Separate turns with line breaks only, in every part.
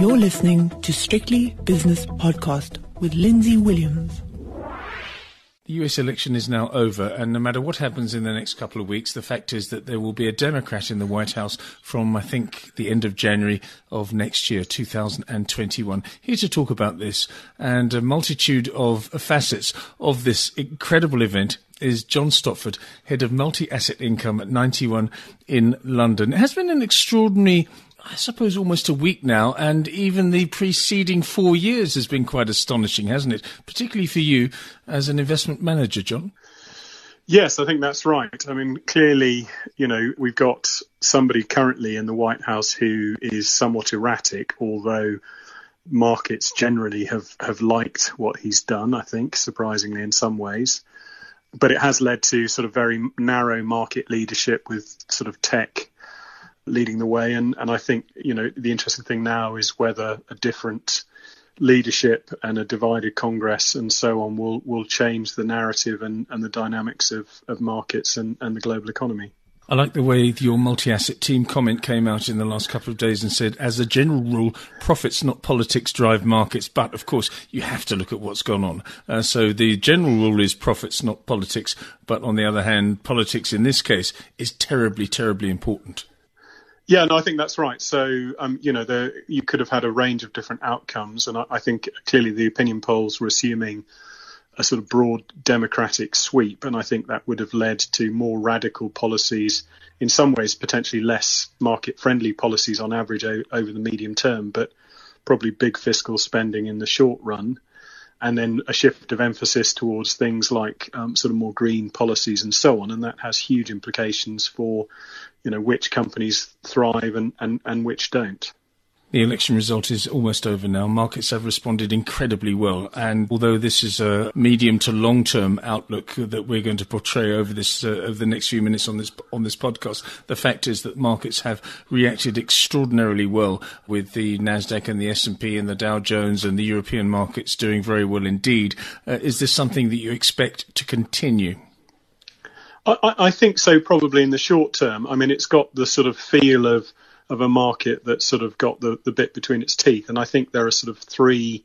You're listening to Strictly Business Podcast with Lindsay Williams.
The US election is now over, and no matter what happens in the next couple of weeks, the fact is that there will be a Democrat in the White House from, I think, the end of January of next year, 2021. Here to talk about this and a multitude of facets of this incredible event is John Stopford, head of multi asset income at Ninety One in London. It has been an extraordinary I suppose almost a week now, and even the preceding four years has been quite astonishing, hasn't it? Particularly for you as an investment manager, John.
Yes, I think that's right. I mean, clearly, you know, we've got somebody currently in the White House who is somewhat erratic, although markets generally have, have liked what he's done, I think, surprisingly in some ways. But it has led to sort of very narrow market leadership with sort of tech leading the way. And, and I think, you know, the interesting thing now is whether a different leadership and a divided Congress and so on will, will change the narrative and, and the dynamics of, of markets and, and the global economy.
I like the way your multi-asset team comment came out in the last couple of days and said, as a general rule, profits, not politics, drive markets. But of course, you have to look at what's gone on. Uh, so the general rule is profits, not politics. But on the other hand, politics in this case is terribly, terribly important.
Yeah, no, I think that's right. So, um, you know, you could have had a range of different outcomes, and I, I, think clearly the opinion polls were assuming a sort of broad democratic sweep, and I think that would have led to more radical policies, in some ways potentially less market-friendly policies on average o- over the medium term, but probably big fiscal spending in the short run and then a shift of emphasis towards things like um, sort of more green policies and so on, and that has huge implications for, you know, which companies thrive and, and, and which don't.
The election result is almost over now. Markets have responded incredibly well. And although this is a medium to long term outlook that we're going to portray over this, uh, over the next few minutes on this, on this podcast, the fact is that markets have reacted extraordinarily well with the NASDAQ and the S&P and the Dow Jones and the European markets doing very well indeed. Uh, is this something that you expect to continue?
I, I think so, probably in the short term. I mean, it's got the sort of feel of, of a market that's sort of got the, the bit between its teeth. And I think there are sort of three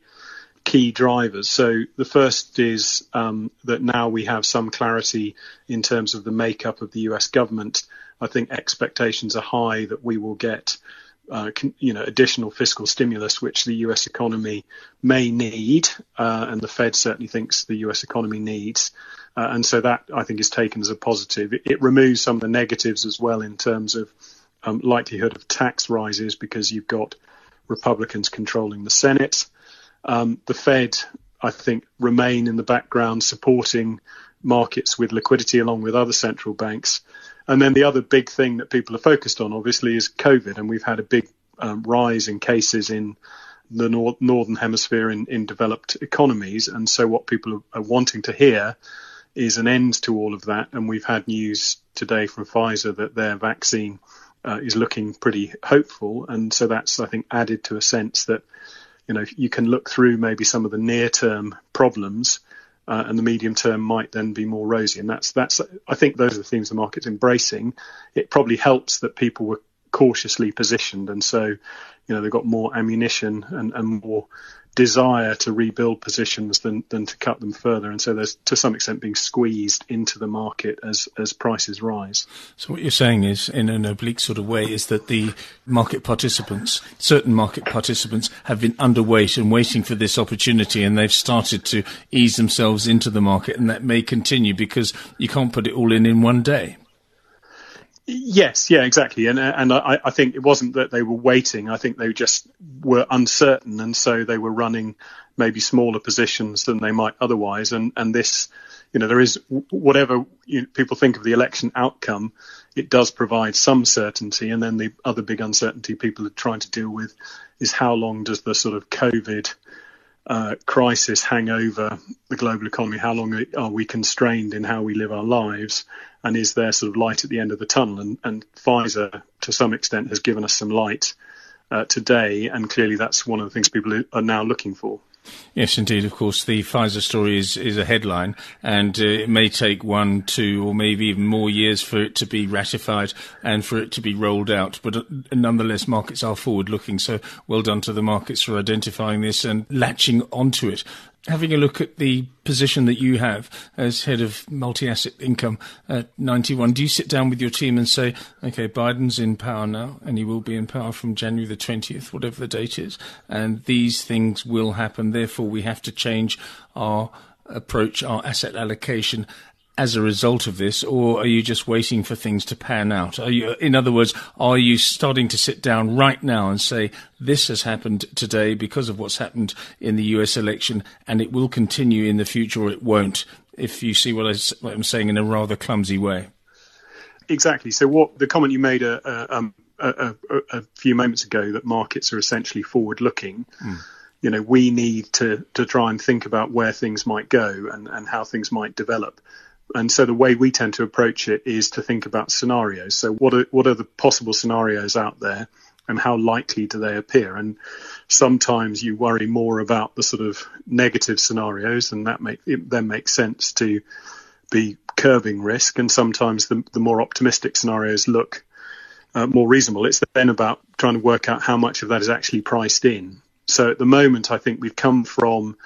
key drivers. So the first is um, that now we have some clarity in terms of the makeup of the US government. I think expectations are high that we will get. Uh, you know, additional fiscal stimulus, which the U.S. economy may need, uh, and the Fed certainly thinks the U.S. economy needs, uh, and so that I think is taken as a positive. It, it removes some of the negatives as well in terms of um, likelihood of tax rises because you've got Republicans controlling the Senate. Um, the Fed, I think, remain in the background supporting markets with liquidity along with other central banks. And then the other big thing that people are focused on, obviously, is COVID. And we've had a big um, rise in cases in the nor- northern hemisphere in, in, developed economies. And so what people are, are wanting to hear is an end to all of that. And we've had news today from Pfizer that their vaccine uh, is looking pretty hopeful, and so that's I think added to a sense that you know you can look through maybe some of the near-term problems, uh, and the medium term might then be more rosy. And that's that's I think those are the themes the market's embracing. It probably helps that people were cautiously positioned, and so you know they've got more ammunition and, and more desire to rebuild positions than, than to cut them further. And so there's to some extent being squeezed into the market as, as prices rise.
So what you're saying is, in an oblique sort of way, is that the market participants, certain market participants have been underweight and waiting for this opportunity and they've started to ease themselves into the market and that may continue because you can't put it all in in one day.
Yes, yeah, exactly, and and I, I think it wasn't that they were waiting. I think they just were uncertain, and so they were running maybe smaller positions than they might otherwise. And and this, you know, there is whatever you, people think of the election outcome, it does provide some certainty. And then the other big uncertainty people are trying to deal with is how long does the sort of COVID uh, crisis hang over the global economy? How long are we constrained in how we live our lives? And is there sort of light at the end of the tunnel? And, and Pfizer, to some extent, has given us some light uh, today, and clearly that's one of the things people are now looking for.
Yes, indeed. Of course, the Pfizer story is, is a headline, and uh, it may take one, two, or maybe even more years for it to be ratified and for it to be rolled out. But uh, nonetheless, markets are forward looking. So well done to the markets for identifying this and latching onto it having a look at the position that you have as head of multi-asset income at Ninety One, do you sit down with your team and say, okay, Biden's in power now, and he will be in power from January the 20th, whatever the date is, and these things will happen, therefore we have to change our approach, our asset allocation as a result of this, or are you just waiting for things to pan out? Are you, in other words, are you starting to sit down right now and say this has happened today because of what's happened in the U.S. election, and it will continue in the future, or it won't? If you see what, I, am saying in a rather clumsy way.
Exactly. So, what the comment you made a, a, um, a, a few moments ago that markets are essentially forward-looking. Mm you know we need to to try and think about where things might go and, and how things might develop and so the way we tend to approach it is to think about scenarios. So what are what are the possible scenarios out there, and how likely do they appear? And sometimes you worry more about the sort of negative scenarios, and that make it then makes sense to be curbing risk. And sometimes the, the more optimistic scenarios look uh, more reasonable. It's then about trying to work out how much of that is actually priced in. So at the moment, I think we've come from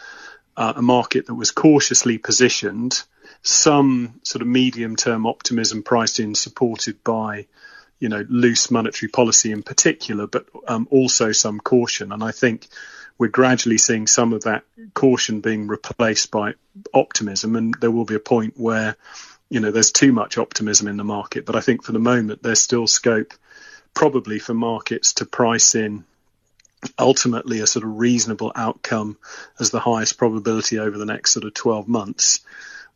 uh, a market that was cautiously positioned some sort of medium term optimism priced in, supported by, you know, loose monetary policy in particular, but um, also some caution. And I think we're gradually seeing some of that caution being replaced by optimism. And there will be a point where, you know, there's too much optimism in the market. But I think for the moment, there's still scope probably for markets to price in ultimately a sort of reasonable outcome as the highest probability over the next sort of 12 months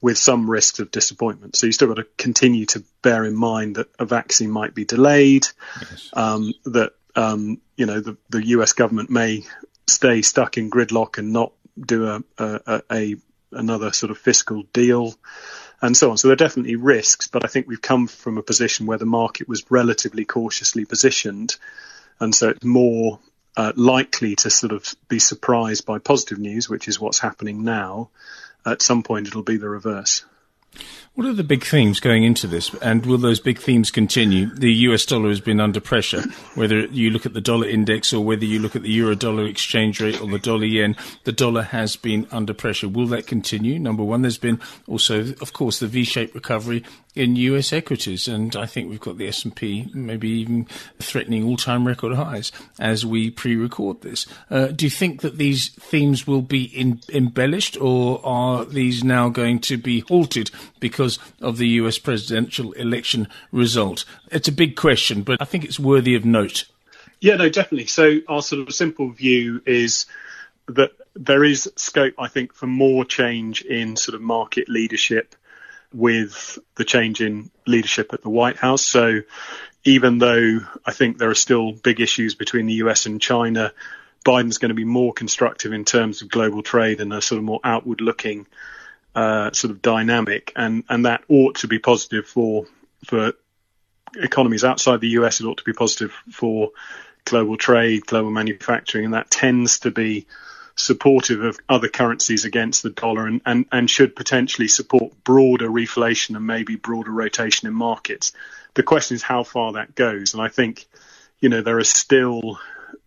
with some risk of disappointment. So you still got to continue to bear in mind that a vaccine might be delayed, yes. um, that um, you know the, the U.S. government may stay stuck in gridlock and not do a, a, a another sort of fiscal deal and so on. So there are definitely risks, but I think we've come from a position where the market was relatively cautiously positioned, and so it's more uh, likely to sort of be surprised by positive news, which is what's happening now, at some point it'll be the reverse.
What are the big themes going into this, and will those big themes continue? The US dollar has been under pressure, whether you look at the dollar index or whether you look at the euro dollar exchange rate or the dollar yen, the dollar has been under pressure. Will that continue? Number one, there's been also, of course, the V-shaped recovery in US equities, and I think we've got the S&P maybe even threatening all-time record highs as we pre-record this. Uh, do you think that these themes will be in, embellished, or are these now going to be halted because of the US presidential election result? It's a big question, but I think it's worthy of note.
Yeah, no, definitely. So our sort of simple view is that there is scope, I think, for more change in sort of market leadership with the change in leadership at the White House. So even though I think there are still big issues between the US and China, Biden's going to be more constructive in terms of global trade and a sort of more outward looking uh, sort of dynamic, and and that ought to be positive for for economies outside the US. It ought to be positive for global trade, global manufacturing, and that tends to be supportive of other currencies against the dollar and, and, and should potentially support broader reflation and maybe broader rotation in markets. The question is how far that goes. And I think, you know, there are still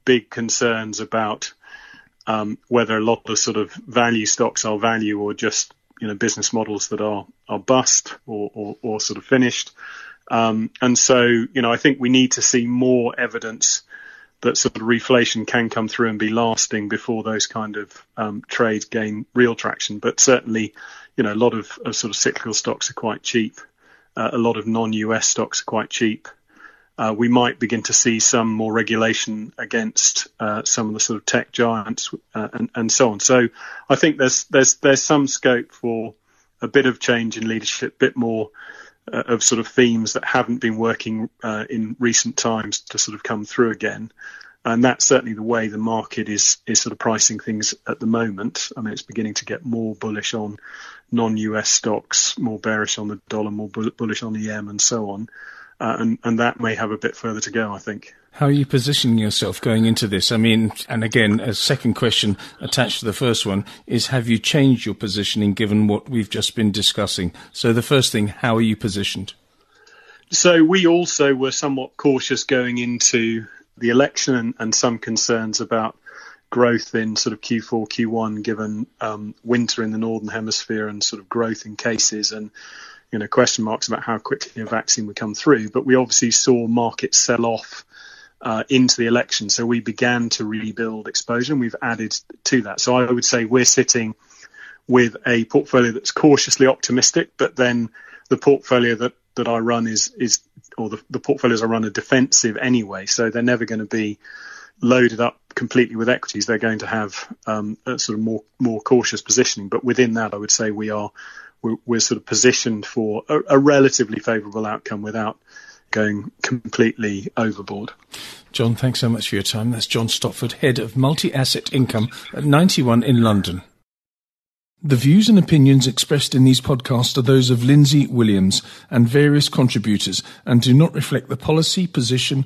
big concerns about um, whether a lot of sort of value stocks are value or just, you know, business models that are, are bust or, or, or sort of finished. Um, and so, you know, I think we need to see more evidence that sort of reflation can come through and be lasting before those kind of um, trades gain real traction. But certainly, you know, a lot of, of sort of cyclical stocks are quite cheap. Uh, a lot of non-US stocks are quite cheap. Uh, we might begin to see some more regulation against uh, some of the sort of tech giants uh, and, and so on. So I think there's there's there's some scope for a bit of change in leadership, a bit more uh, of sort of themes that haven't been working uh, in recent times to sort of come through again. And that's certainly the way the market is is sort of pricing things at the moment. I mean, it's beginning to get more bullish on non-US stocks, more bearish on the dollar, more bullish on the yen, and so on. Uh, and and that may have a bit further to go. I think.
How are you positioning yourself going into this? I mean, and again, a second question attached to the first one is have you changed your positioning given what we've just been discussing? So, the first thing, how are you positioned?
So, we also were somewhat cautious going into the election and, and some concerns about growth in sort of Q4, Q1, given um, winter in the northern hemisphere and sort of growth in cases and you know question marks about how quickly a vaccine would come through. But we obviously saw markets sell off uh, into the election. So we began to rebuild exposure and we've added to that. So I would say we're sitting with a portfolio that's cautiously optimistic, but then the portfolio that, that I run is, is or the, the portfolios I run are defensive anyway. So they're never going to be loaded up completely with equities. They're going to have um, a sort of more, more cautious positioning. But within that, I would say we are, we're, we're sort of positioned for a, a relatively favorable outcome without going completely overboard.
John, thanks so much for your time. That's John Stopford, Head of Multi Asset Income at Ninety One in London. The views and opinions expressed in these podcasts are those of Lindsay Williams and various contributors and do not reflect the policy, position,